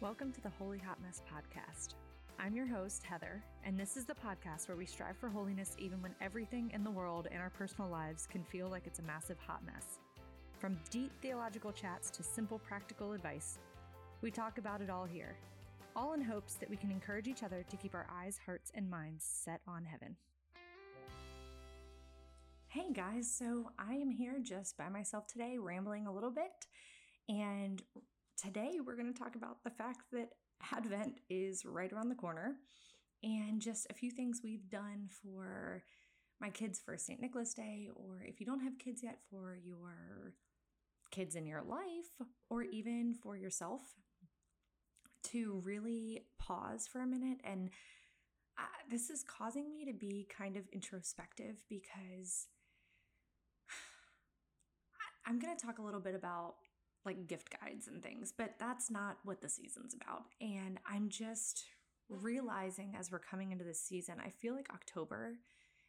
Welcome to the Holy Hot Mess podcast. I'm your host, Heather, and this is the podcast where we strive for holiness even when everything in the world and our personal lives can feel like it's a massive hot mess. From deep theological chats to simple practical advice, we talk about it all here, all in hopes that we can encourage each other to keep our eyes, hearts, and minds set on heaven. Hey guys, so I am here just by myself today, rambling a little bit. And today we're going to talk about the fact that Advent is right around the corner and just a few things we've done for my kids for St. Nicholas Day, or if you don't have kids yet, for your kids in your life, or even for yourself to really pause for a minute. And uh, this is causing me to be kind of introspective because I'm going to talk a little bit about like gift guides and things, but that's not what the season's about. And I'm just realizing as we're coming into this season, I feel like October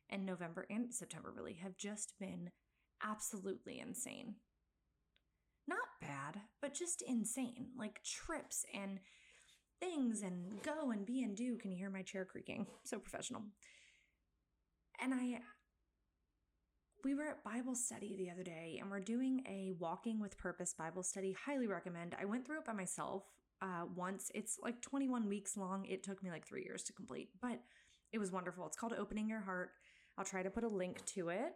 and November and September really have just been absolutely insane. Not bad, but just insane. Like trips and things and go and be and do. Can you hear my chair creaking? So professional. And I we were at Bible study the other day and we're doing a Walking with Purpose Bible study. Highly recommend. I went through it by myself uh, once. It's like 21 weeks long. It took me like three years to complete, but it was wonderful. It's called Opening Your Heart. I'll try to put a link to it.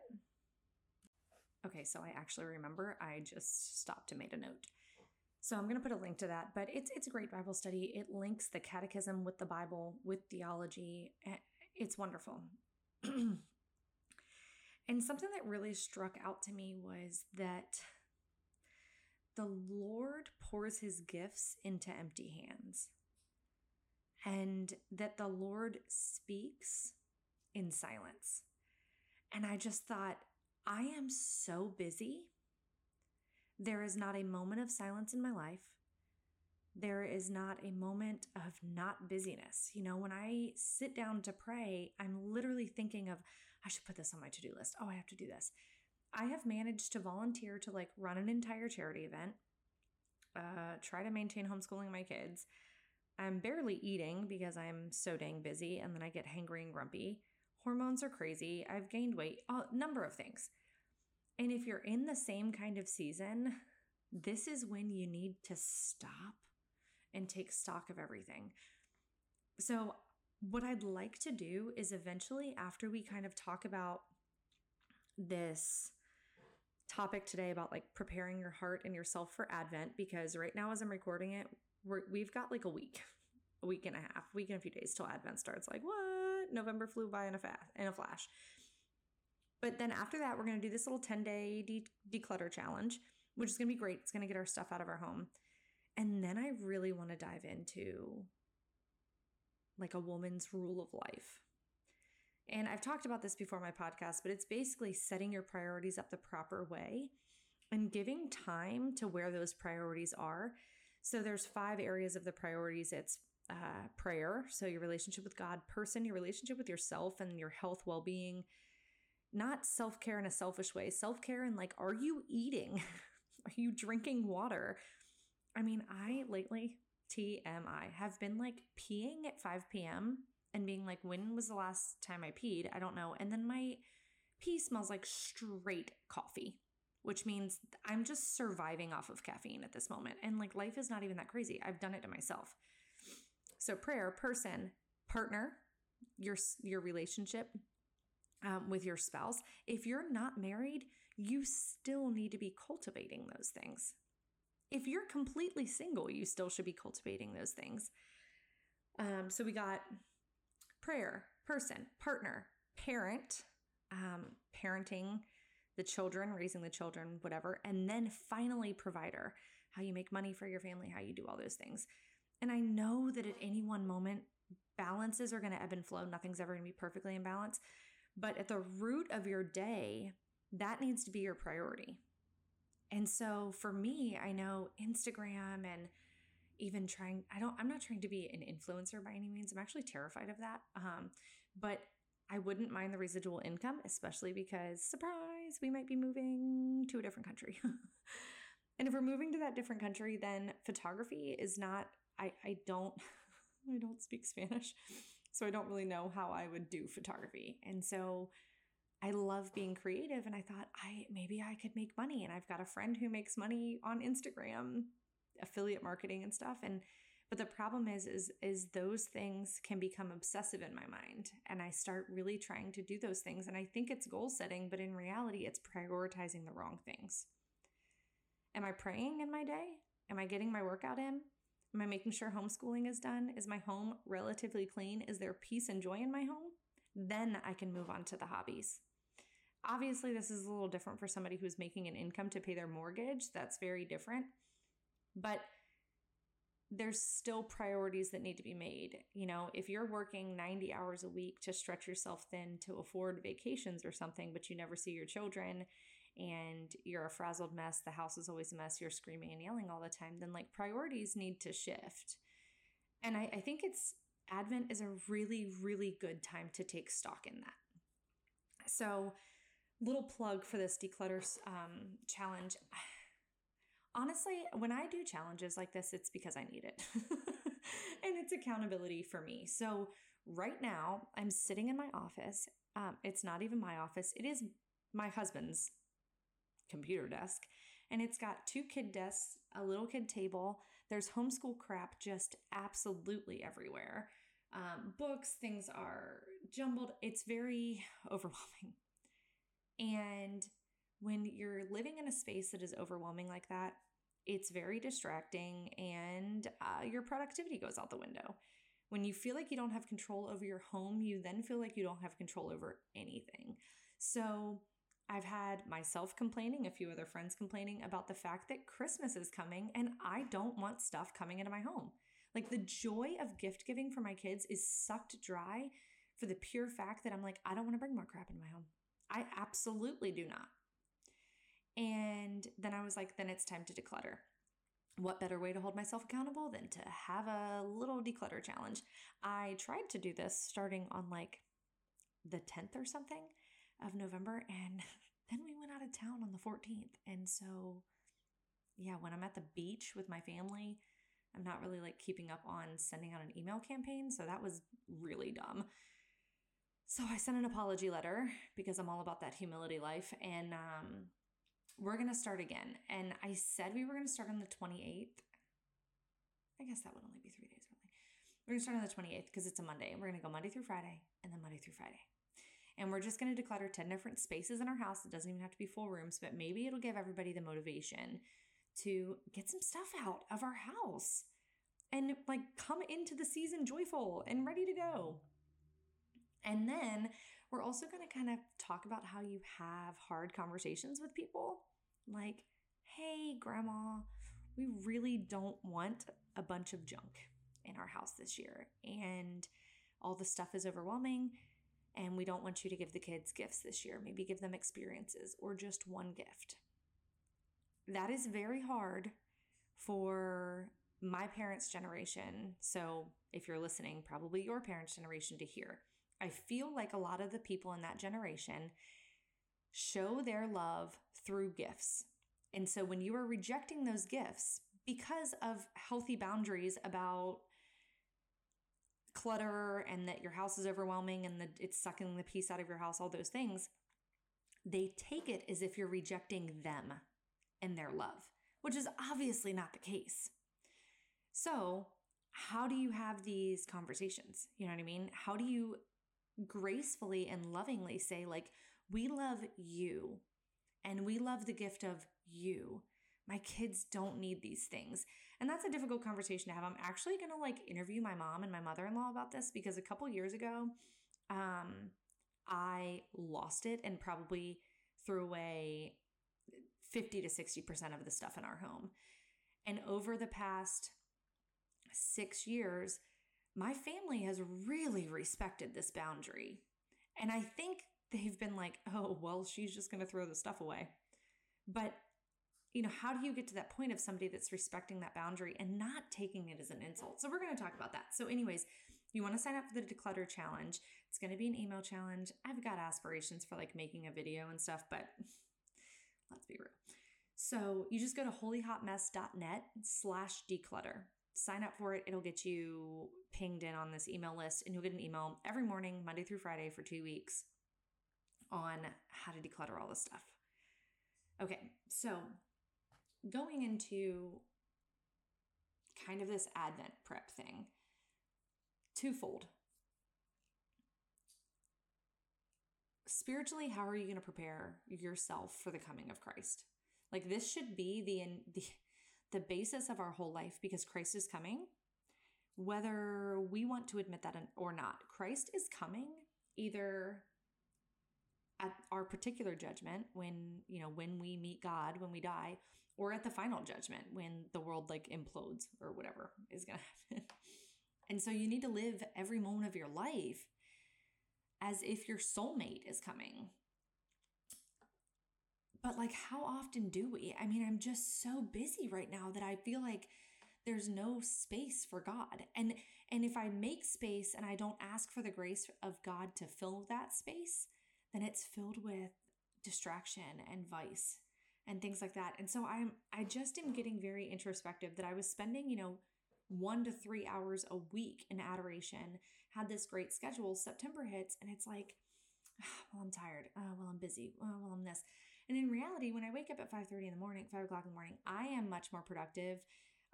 Okay, so I actually remember I just stopped and made a note. So I'm going to put a link to that, but it's it's a great Bible study. It links the catechism with the Bible, with theology. It's wonderful. And something that really struck out to me was that the Lord pours his gifts into empty hands, and that the Lord speaks in silence. And I just thought, I am so busy. There is not a moment of silence in my life there is not a moment of not busyness. You know, when I sit down to pray, I'm literally thinking of, I should put this on my to do list. Oh, I have to do this. I have managed to volunteer to like run an entire charity event, uh, try to maintain homeschooling my kids. I'm barely eating because I'm so dang busy and then I get hangry and grumpy. Hormones are crazy. I've gained weight, a number of things. And if you're in the same kind of season, this is when you need to stop and take stock of everything. So, what I'd like to do is eventually, after we kind of talk about this topic today about like preparing your heart and yourself for Advent, because right now, as I'm recording it, we have got like a week, a week and a half, week and a few days till Advent starts. Like, what? November flew by in a, fa- in a flash. But then after that, we're going to do this little 10 day de- declutter challenge, which is going to be great. It's going to get our stuff out of our home. And then I really want to dive into like a woman's rule of life. And I've talked about this before my podcast, but it's basically setting your priorities up the proper way and giving time to where those priorities are. So there's five areas of the priorities. It's uh, prayer, so your relationship with God, person, your relationship with yourself, and your health, well being. Not self care in a selfish way, self care and like, are you eating? are you drinking water? I mean, I lately, TMI, have been like peeing at 5 p.m. and being like, when was the last time I peed? I don't know. And then my pee smells like straight coffee, which means I'm just surviving off of caffeine at this moment. And like life is not even that crazy. I've done it to myself. So prayer, person, partner, your your relationship, um, with your spouse, if you're not married, you still need to be cultivating those things if you're completely single, you still should be cultivating those things. Um, so we got prayer, person, partner, parent, um, parenting the children, raising the children, whatever. And then finally, provider, how you make money for your family, how you do all those things. And I know that at any one moment, balances are going to ebb and flow. Nothing's ever going to be perfectly in balance. But at the root of your day, that needs to be your priority. And so for me, I know Instagram and even trying, I don't, I'm not trying to be an influencer by any means. I'm actually terrified of that. Um, but I wouldn't mind the residual income, especially because, surprise, we might be moving to a different country. and if we're moving to that different country, then photography is not I, I don't I don't speak Spanish, so I don't really know how I would do photography. And so I love being creative and I thought I maybe I could make money and I've got a friend who makes money on Instagram, affiliate marketing and stuff and but the problem is is is those things can become obsessive in my mind and I start really trying to do those things and I think it's goal setting but in reality it's prioritizing the wrong things. Am I praying in my day? Am I getting my workout in? Am I making sure homeschooling is done? Is my home relatively clean? Is there peace and joy in my home? Then I can move on to the hobbies. Obviously, this is a little different for somebody who's making an income to pay their mortgage. That's very different. But there's still priorities that need to be made. You know, if you're working 90 hours a week to stretch yourself thin to afford vacations or something, but you never see your children and you're a frazzled mess, the house is always a mess, you're screaming and yelling all the time, then like priorities need to shift. And I, I think it's Advent is a really, really good time to take stock in that. So, little plug for this declutter um, challenge. Honestly, when I do challenges like this, it's because I need it. and it's accountability for me. So, right now, I'm sitting in my office. Um, it's not even my office, it is my husband's computer desk. And it's got two kid desks, a little kid table. There's homeschool crap just absolutely everywhere. Um, books, things are jumbled. It's very overwhelming. And when you're living in a space that is overwhelming like that, it's very distracting and uh, your productivity goes out the window. When you feel like you don't have control over your home, you then feel like you don't have control over anything. So, I've had myself complaining, a few other friends complaining about the fact that Christmas is coming and I don't want stuff coming into my home. Like the joy of gift giving for my kids is sucked dry for the pure fact that I'm like, I don't want to bring more crap into my home. I absolutely do not. And then I was like, then it's time to declutter. What better way to hold myself accountable than to have a little declutter challenge? I tried to do this starting on like the 10th or something of November. And then we went out of town on the 14th. And so, yeah, when I'm at the beach with my family, I'm not really like keeping up on sending out an email campaign. So that was really dumb. So I sent an apology letter because I'm all about that humility life. And um, we're going to start again. And I said we were going to start on the 28th. I guess that would only be three days, really. We're going to start on the 28th because it's a Monday. We're going to go Monday through Friday and then Monday through Friday. And we're just going to declutter 10 different spaces in our house. It doesn't even have to be full rooms, but maybe it'll give everybody the motivation to get some stuff out of our house and like come into the season joyful and ready to go. And then we're also going to kind of talk about how you have hard conversations with people. Like, hey, grandma, we really don't want a bunch of junk in our house this year. And all the stuff is overwhelming and we don't want you to give the kids gifts this year. Maybe give them experiences or just one gift. That is very hard for my parents' generation. So, if you're listening, probably your parents' generation to hear. I feel like a lot of the people in that generation show their love through gifts. And so, when you are rejecting those gifts because of healthy boundaries about clutter and that your house is overwhelming and that it's sucking the peace out of your house, all those things, they take it as if you're rejecting them and their love, which is obviously not the case. So, how do you have these conversations? You know what I mean? How do you gracefully and lovingly say, like, we love you and we love the gift of you my kids don't need these things. And that's a difficult conversation to have. I'm actually going to like interview my mom and my mother-in-law about this because a couple years ago, um, I lost it and probably threw away 50 to 60% of the stuff in our home. And over the past six years, my family has really respected this boundary. And I think they've been like, oh, well, she's just going to throw the stuff away. But you know, how do you get to that point of somebody that's respecting that boundary and not taking it as an insult? So we're going to talk about that. So, anyways, you want to sign up for the declutter challenge. It's going to be an email challenge. I've got aspirations for like making a video and stuff, but let's be real. So you just go to holyhotmess.net slash declutter. Sign up for it. It'll get you pinged in on this email list, and you'll get an email every morning, Monday through Friday, for two weeks on how to declutter all this stuff. Okay, so going into kind of this Advent prep thing, twofold. Spiritually, how are you going to prepare yourself for the coming of Christ? Like this should be the the the basis of our whole life because Christ is coming, whether we want to admit that or not. Christ is coming either at our particular judgment when, you know, when we meet God, when we die, or at the final judgment when the world like implodes or whatever is to happen. and so you need to live every moment of your life as if your soulmate is coming but like, how often do we? I mean, I'm just so busy right now that I feel like there's no space for God. And and if I make space and I don't ask for the grace of God to fill that space, then it's filled with distraction and vice and things like that. And so I'm I just am getting very introspective that I was spending, you know, 1 to 3 hours a week in adoration, had this great schedule, September hits and it's like, well, I'm tired. Oh, well, I'm busy. Oh, well, I'm this. And in reality, when I wake up at 5:30 in the morning, 5 o'clock in the morning, I am much more productive.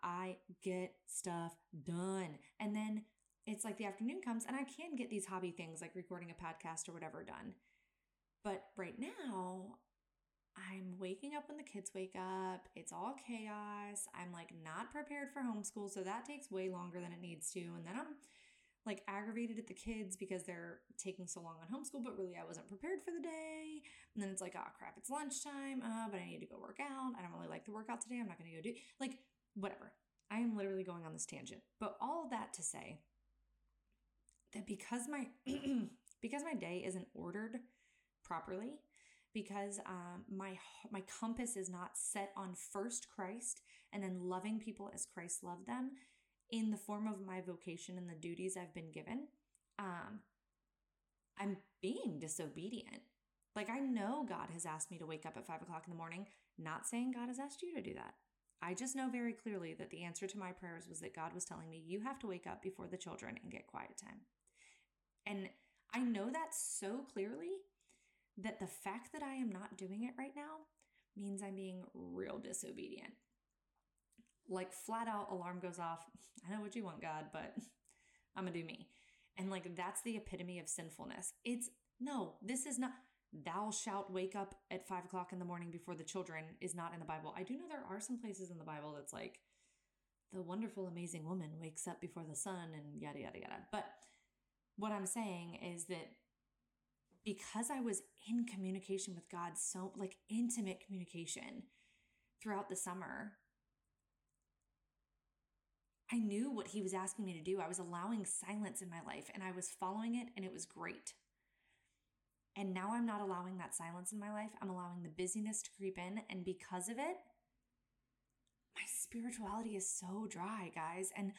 I get stuff done. And then it's like the afternoon comes and I can get these hobby things like recording a podcast or whatever done. But right now, I'm waking up when the kids wake up. It's all chaos. I'm like not prepared for homeschool, so that takes way longer than it needs to. And then I'm like aggravated at the kids because they're taking so long on homeschool, but really I wasn't prepared for the day. And then it's like, oh crap, it's lunchtime, uh, but I need to go work out. I don't really like the workout today. I'm not going to go do like whatever. I am literally going on this tangent. But all that to say that because my because my day isn't ordered properly, because um, my my compass is not set on first Christ and then loving people as Christ loved them, in the form of my vocation and the duties I've been given, um, I'm being disobedient. Like, I know God has asked me to wake up at five o'clock in the morning, not saying God has asked you to do that. I just know very clearly that the answer to my prayers was that God was telling me, you have to wake up before the children and get quiet time. And I know that so clearly that the fact that I am not doing it right now means I'm being real disobedient like flat out alarm goes off. I know what you want, God, but I'm gonna do me. And like that's the epitome of sinfulness. It's no, this is not thou shalt wake up at five o'clock in the morning before the children is not in the Bible. I do know there are some places in the Bible that's like the wonderful, amazing woman wakes up before the sun and yada, yada, yada. But what I'm saying is that because I was in communication with God, so like intimate communication throughout the summer, I knew what he was asking me to do. I was allowing silence in my life and I was following it, and it was great. And now I'm not allowing that silence in my life. I'm allowing the busyness to creep in. And because of it, my spirituality is so dry, guys. And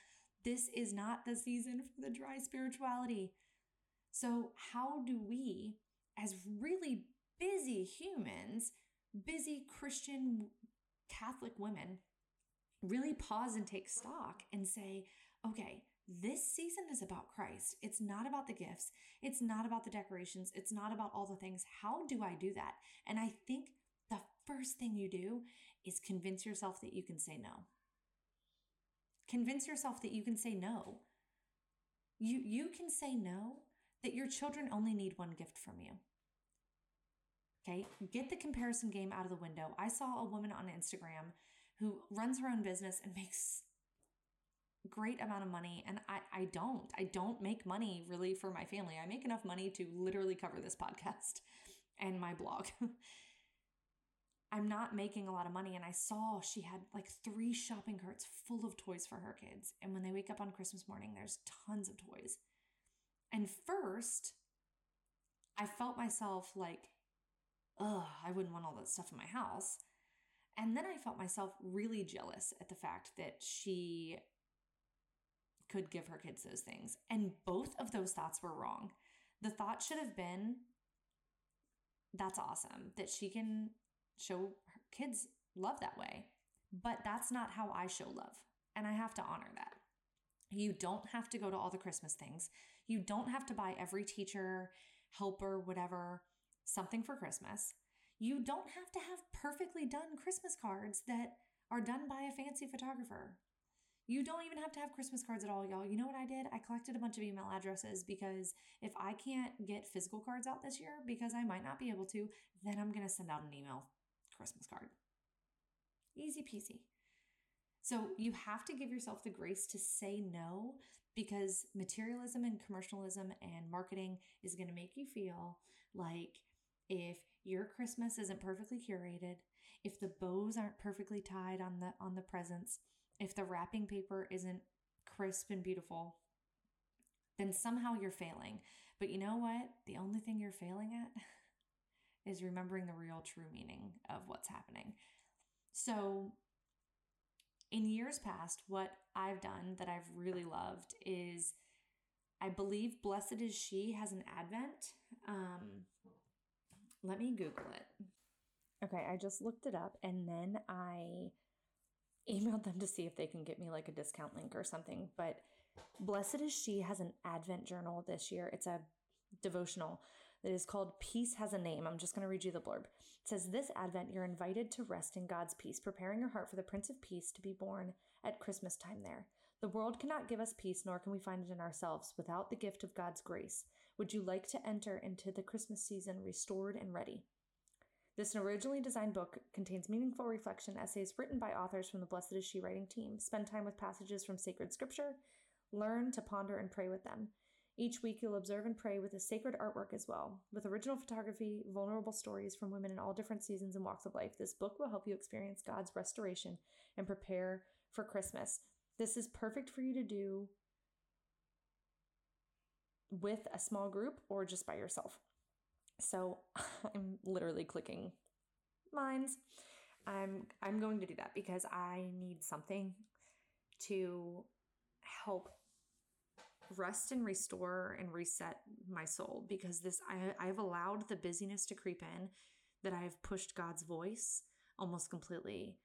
this is not the season for the dry spirituality. So, how do we, as really busy humans, busy Christian Catholic women, really pause and take stock and say, okay, this season is about Christ. It's not about the gifts. It's not about the decorations. It's not about all the things. How do I do that? And I think the first thing you do is convince yourself that you can say no. Convince yourself that you can say no. You, you can say no, that your children only need one gift from you. Okay, get the comparison game out of the window. I saw a woman on Instagram who runs her own business and makes great amount of money. And I, I don't i don't make money really for my family. I make enough money to literally cover this podcast and my blog. I'm not making a lot of money. And i saw she had like three shopping carts full of toys for her kids. And when they wake up on christmas morning there's tons of toys. And first i felt myself like ugh i wouldn't want all that stuff in my house and then I felt myself really jealous at the fact that she could give her kids those things. And both of those thoughts were wrong. The thought should have been that's awesome that she can show her kids love that way. But that's not how I show love. And I have to honor that. You don't have to go to all the Christmas things. You don't have to buy every teacher, helper, whatever, something for Christmas. You don't have to have perfectly done Christmas cards that are done by a fancy photographer. You don't even have to have Christmas cards at all, y'all. You know what I did? I collected a bunch of email addresses because if I can't get physical cards out this year because I might not be able to, then I'm going to send out an email Christmas card. Easy peasy. So you have to give yourself the grace to say no because materialism and commercialism and marketing is going to make you feel like if your Christmas isn't perfectly curated, if the bows aren't perfectly tied on the on the presents, if the wrapping paper isn't crisp and beautiful, then somehow you're failing. But you know what? The only thing you're failing at is remembering the real true meaning of what's happening. So, in years past, what I've done that I've really loved is I believe Blessed is She has an Advent. Um, let me Google it. Okay, I just looked it up and then I emailed them to see if they can get me like a discount link or something. But Blessed is She has an Advent journal this year. It's a devotional that is called Peace Has a Name. I'm just going to read you the blurb. It says, This Advent, you're invited to rest in God's peace, preparing your heart for the Prince of Peace to be born at Christmas time there. The world cannot give us peace, nor can we find it in ourselves without the gift of God's grace. Would you like to enter into the Christmas season restored and ready? This originally designed book contains meaningful reflection essays written by authors from the Blessed is She writing team. Spend time with passages from sacred scripture, learn to ponder and pray with them. Each week, you'll observe and pray with a sacred artwork as well. With original photography, vulnerable stories from women in all different seasons and walks of life, this book will help you experience God's restoration and prepare for Christmas. This is perfect for you to do with a small group or just by yourself. So I'm literally clicking minds. I'm I'm going to do that because I need something to help rest and restore and reset my soul because this I, I've allowed the busyness to creep in that I have pushed God's voice almost completely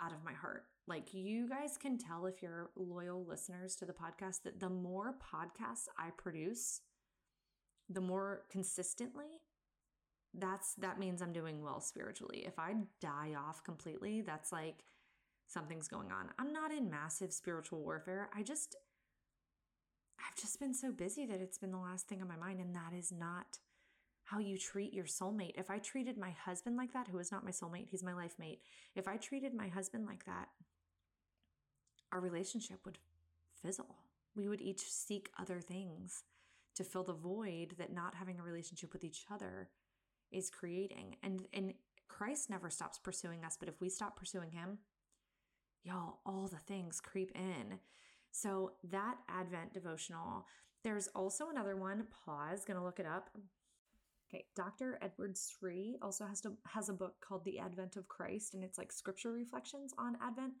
out of my heart. Like you guys can tell if you're loyal listeners to the podcast that the more podcasts I produce, the more consistently that's that means I'm doing well spiritually. If I die off completely, that's like something's going on. I'm not in massive spiritual warfare. I just I've just been so busy that it's been the last thing on my mind. And that is not how you treat your soulmate. If I treated my husband like that, who is not my soulmate, he's my life mate. If I treated my husband like that, our relationship would fizzle. We would each seek other things to fill the void that not having a relationship with each other is creating. And and Christ never stops pursuing us, but if we stop pursuing him, y'all, all the things creep in. So that Advent devotional, there's also another one. Pause, gonna look it up. Okay, Dr. Edward Sri also has to has a book called The Advent of Christ, and it's like scripture reflections on Advent.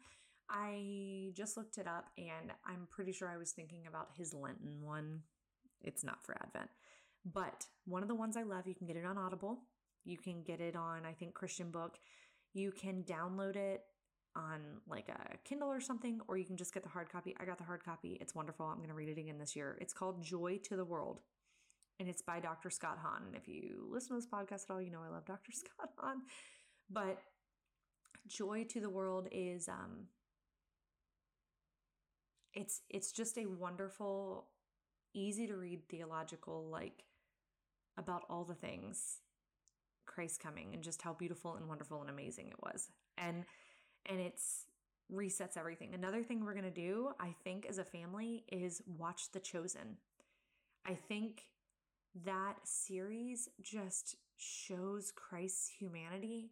I just looked it up and I'm pretty sure I was thinking about his Lenten one. It's not for Advent. But one of the ones I love, you can get it on Audible. You can get it on, I think, Christian Book. You can download it on like a Kindle or something, or you can just get the hard copy. I got the hard copy. It's wonderful. I'm going to read it again this year. It's called Joy to the World, and it's by Dr. Scott Hahn. And if you listen to this podcast at all, you know I love Dr. Scott Hahn. But Joy to the World is um it's it's just a wonderful, easy to read theological like about all the things Christ coming and just how beautiful and wonderful and amazing it was. And and it's resets everything. Another thing we're going to do, I think, as a family is watch The Chosen. I think that series just shows Christ's humanity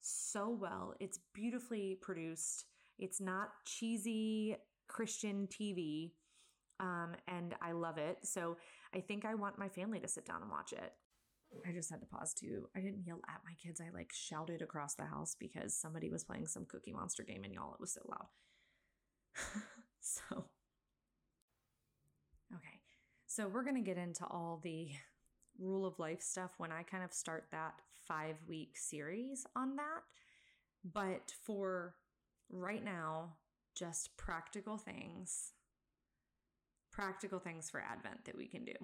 so well. It's beautifully produced, it's not cheesy Christian TV. Um, and I love it. So I think I want my family to sit down and watch it. I just had to pause too. I didn't yell at my kids. I like shouted across the house because somebody was playing some Cookie Monster game and y'all, it was so loud. so. So, we're going to get into all the rule of life stuff when I kind of start that five week series on that. But for right now, just practical things, practical things for Advent that we can do.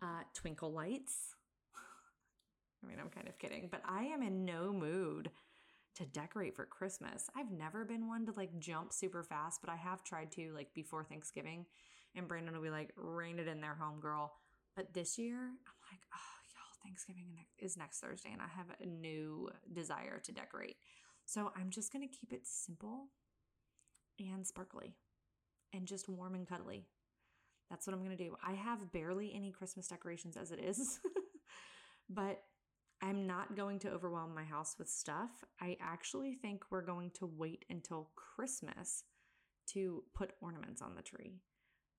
Uh, twinkle lights. I mean, I'm kind of kidding, but I am in no mood to decorate for Christmas. I've never been one to like jump super fast, but I have tried to like before Thanksgiving. And Brandon will be like, rein it in there, homegirl. But this year, I'm like, oh, y'all, Thanksgiving is next Thursday, and I have a new desire to decorate. So I'm just going to keep it simple and sparkly and just warm and cuddly. That's what I'm going to do. I have barely any Christmas decorations as it is, but I'm not going to overwhelm my house with stuff. I actually think we're going to wait until Christmas to put ornaments on the tree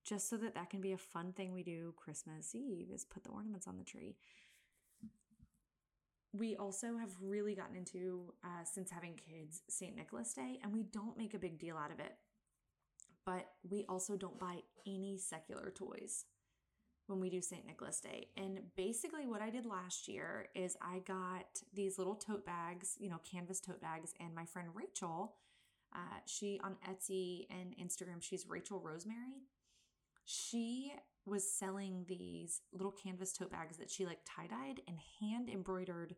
just so that that can be a fun thing we do Christmas Eve is put the ornaments on the tree. We also have really gotten into, uh, since having kids, St. Nicholas Day, and we don't make a big deal out of it. But we also don't buy any secular toys when we do St. Nicholas Day. And basically, what I did last year is I got these little tote bags, you know, canvas tote bags, and my friend Rachel, uh, she on Etsy and Instagram, she's Rachel Rosemary. She was selling these little canvas tote bags that she like tie dyed and hand embroidered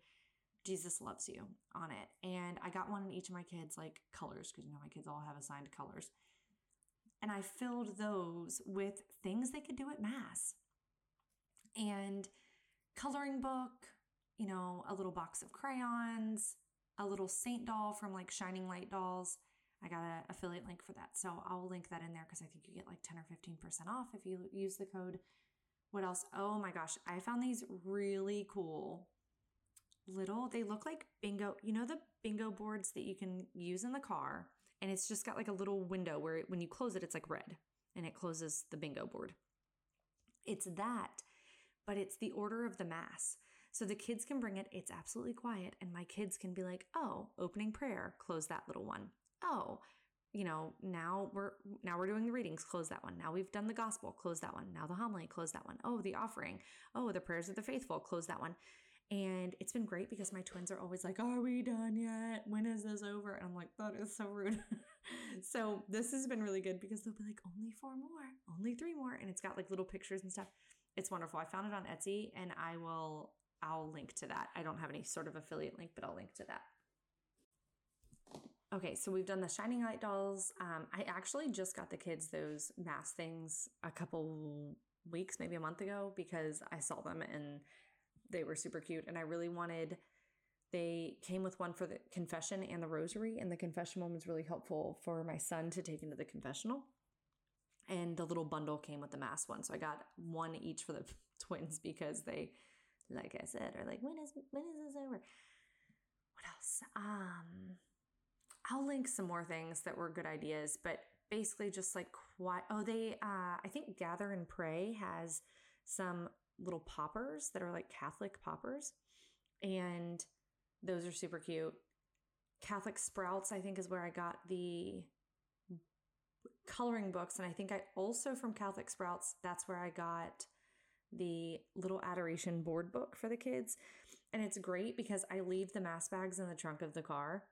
Jesus loves you on it. And I got one in each of my kids' like colors because you know my kids all have assigned colors. And I filled those with things they could do at Mass and coloring book, you know, a little box of crayons, a little saint doll from like Shining Light Dolls. I got an affiliate link for that. So I'll link that in there because I think you get like 10 or 15% off if you use the code. What else? Oh my gosh, I found these really cool little, they look like bingo, you know, the bingo boards that you can use in the car. And it's just got like a little window where when you close it, it's like red and it closes the bingo board. It's that but it's the order of the mass. So the kids can bring it, it's absolutely quiet, and my kids can be like, oh, opening prayer, close that little one. Oh, you know, now we're now we're doing the readings, close that one. Now we've done the gospel, close that one. Now the homily, close that one. Oh, the offering. Oh, the prayers of the faithful, close that one. And it's been great because my twins are always like, Are we done yet? When is this over? And I'm like, That is so rude. so this has been really good because they'll be like, Only four more, only three more. And it's got like little pictures and stuff. It's wonderful. I found it on Etsy and I will I'll link to that. I don't have any sort of affiliate link, but I'll link to that. Okay, so we've done the Shining Light dolls. Um, I actually just got the kids those mass things a couple weeks, maybe a month ago, because I saw them and they were super cute. And I really wanted, they came with one for the confession and the rosary. And the confession one was really helpful for my son to take into the confessional and the little bundle came with the mass one. So I got one each for the twins because they, like I said, are like, when is when is this over? What else? Um, I'll link some more things that were good ideas, but basically just like quiet. Oh, they, uh, I think Gather and Pray has some little poppers that are like Catholic poppers, and those are super cute. Catholic Sprouts, I think, is where I got the coloring books. And I think I also from Catholic Sprouts, that's where I got the little adoration board book for the kids. And it's great because I leave the mass bags in the trunk of the car.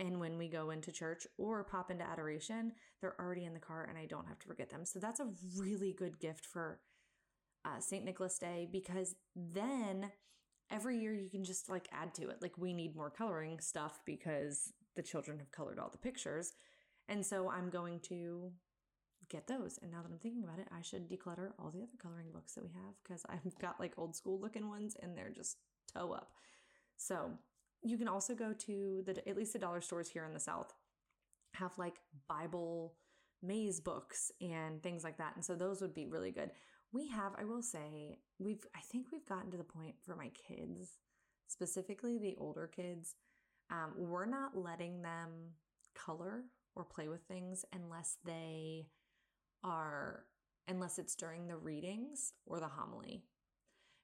And when we go into church or pop into adoration, they're already in the car and I don't have to forget them. So that's a really good gift for uh, St. Nicholas Day because then every year you can just like add to it. Like we need more coloring stuff because the children have colored all the pictures. And so I'm going to get those. And now that I'm thinking about it, I should declutter all the other coloring books that we have because I've got like old school looking ones and they're just toe up. So you can also go to the at least the dollar stores here in the South have like Bible maze books and things like that. And so those would be really good. We have, I will say, we've I think we've gotten to the point for my kids, specifically the older kids, um, we're not letting them color or play with things unless they are unless it's during the readings or the homily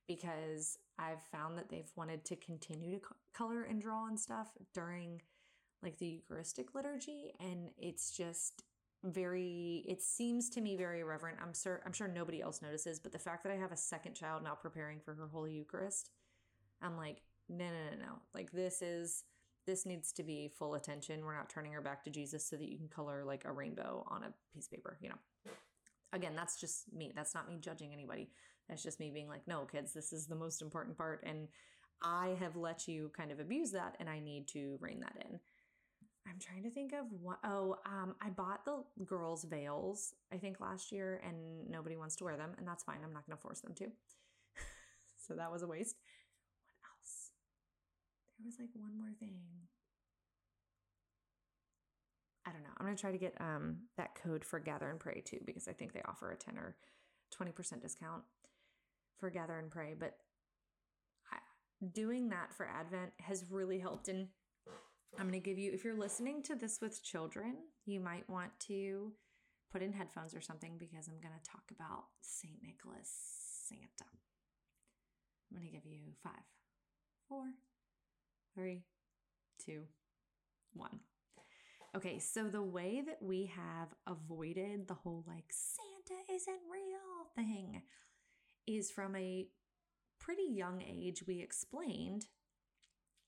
because I've found that they've wanted to continue to color and draw and stuff during like the Eucharistic liturgy and it's just very it seems to me very irreverent. I'm sure I'm sure nobody else notices, but the fact that I have a second child now preparing for her Holy Eucharist, I'm like, no, no, no, no. Like this is this needs to be full attention. We're not turning our back to Jesus so that you can color like a rainbow on a piece of paper, you know. Again, that's just me. That's not me judging anybody. That's just me being like, no, kids, this is the most important part. And I have let you kind of abuse that and I need to rein that in. I'm trying to think of what. Oh, um, I bought the girls' veils, I think last year, and nobody wants to wear them, and that's fine. I'm not going to force them to. so that was a waste. What else? There was like one more thing. I don't know. I'm going to try to get um, that code for Gather and Pray too, because I think they offer a 10 or 20% discount for Gather and Pray. But I, doing that for Advent has really helped. And I'm going to give you, if you're listening to this with children, you might want to put in headphones or something because I'm going to talk about St. Nicholas Santa. I'm going to give you five, four, three, two, one. Okay, so the way that we have avoided the whole like Santa isn't real thing is from a pretty young age. We explained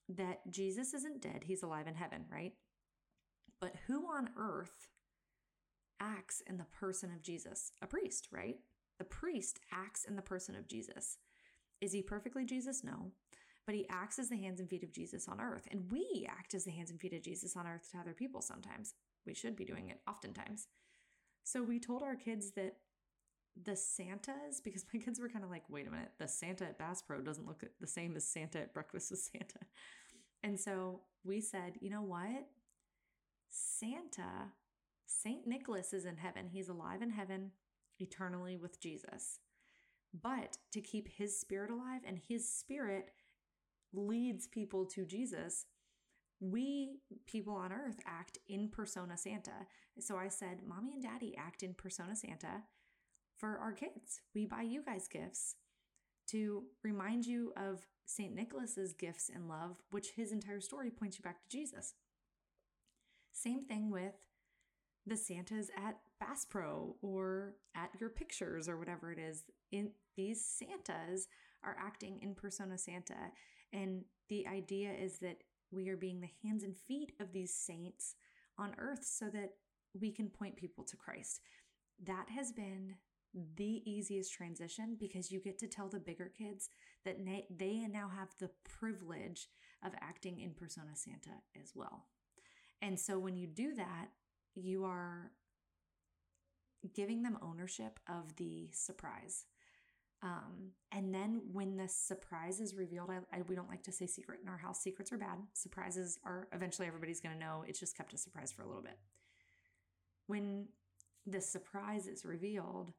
that Jesus isn't dead, he's alive in heaven, right? But who on earth acts in the person of Jesus? A priest, right? The priest acts in the person of Jesus. Is he perfectly Jesus? No. But he acts as the hands and feet of Jesus on earth. And we act as the hands and feet of Jesus on earth to other people sometimes. We should be doing it oftentimes. So we told our kids that the Santas, because my kids were kind of like, wait a minute, the Santa at Bass Pro doesn't look the same as Santa at Breakfast with Santa. And so we said, you know what? Santa, St. Nicholas is in heaven. He's alive in heaven eternally with Jesus. But to keep his spirit alive and his spirit leads people to Jesus, we people on earth act in persona Santa. So I said, Mommy and Daddy act in persona Santa for our kids. We buy you guys gifts to remind you of St. Nicholas's gifts and love, which his entire story points you back to Jesus. Same thing with the Santas at Bass Pro or at your pictures or whatever it is. In these Santas are acting in persona Santa. And the idea is that we are being the hands and feet of these saints on earth so that we can point people to Christ. That has been the easiest transition because you get to tell the bigger kids that they now have the privilege of acting in persona Santa as well. And so when you do that, you are giving them ownership of the surprise. Um, and then when the surprise is revealed, I, I, we don't like to say secret in our house. Secrets are bad. Surprises are eventually everybody's going to know. It's just kept a surprise for a little bit. When the surprise is revealed,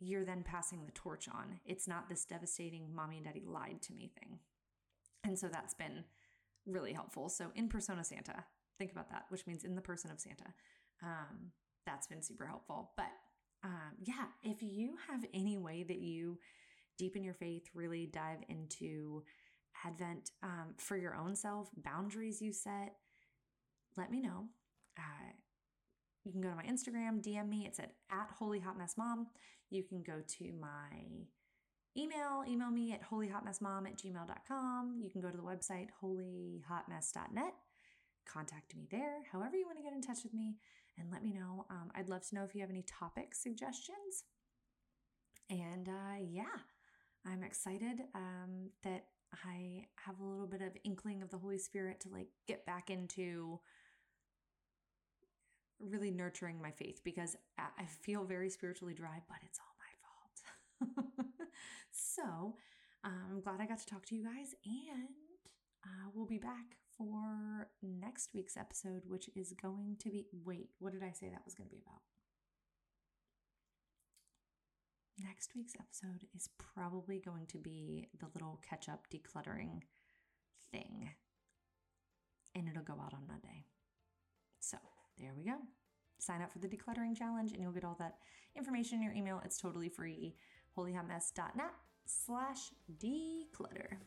you're then passing the torch on. It's not this devastating mommy and daddy lied to me thing. And so that's been really helpful. So in persona Santa, think about that, which means in the person of Santa. Um, that's been super helpful. But um, yeah, if you have any way that you deepen your faith, really dive into Advent um, for your own self, boundaries you set, let me know. Uh, you can go to my Instagram, DM me. It's at, at Holy Hot Mess Mom. You can go to my email, email me at holyhotmessmom at gmail.com. You can go to the website holyhotmess.net. Contact me there, however you want to get in touch with me, and let me know. Um, I'd love to know if you have any topic suggestions. And uh, yeah, I'm excited um, that I have a little bit of inkling of the Holy Spirit to like get back into really nurturing my faith because I feel very spiritually dry, but it's all my fault. so um, I'm glad I got to talk to you guys, and uh, we'll be back for next week's episode, which is going to be wait, what did I say that was going to be about? Next week's episode is probably going to be the little catch up decluttering thing, and it'll go out on Monday. So, there we go. Sign up for the decluttering challenge and you'll get all that information in your email. It's totally free. holyhotmess.net slash declutter.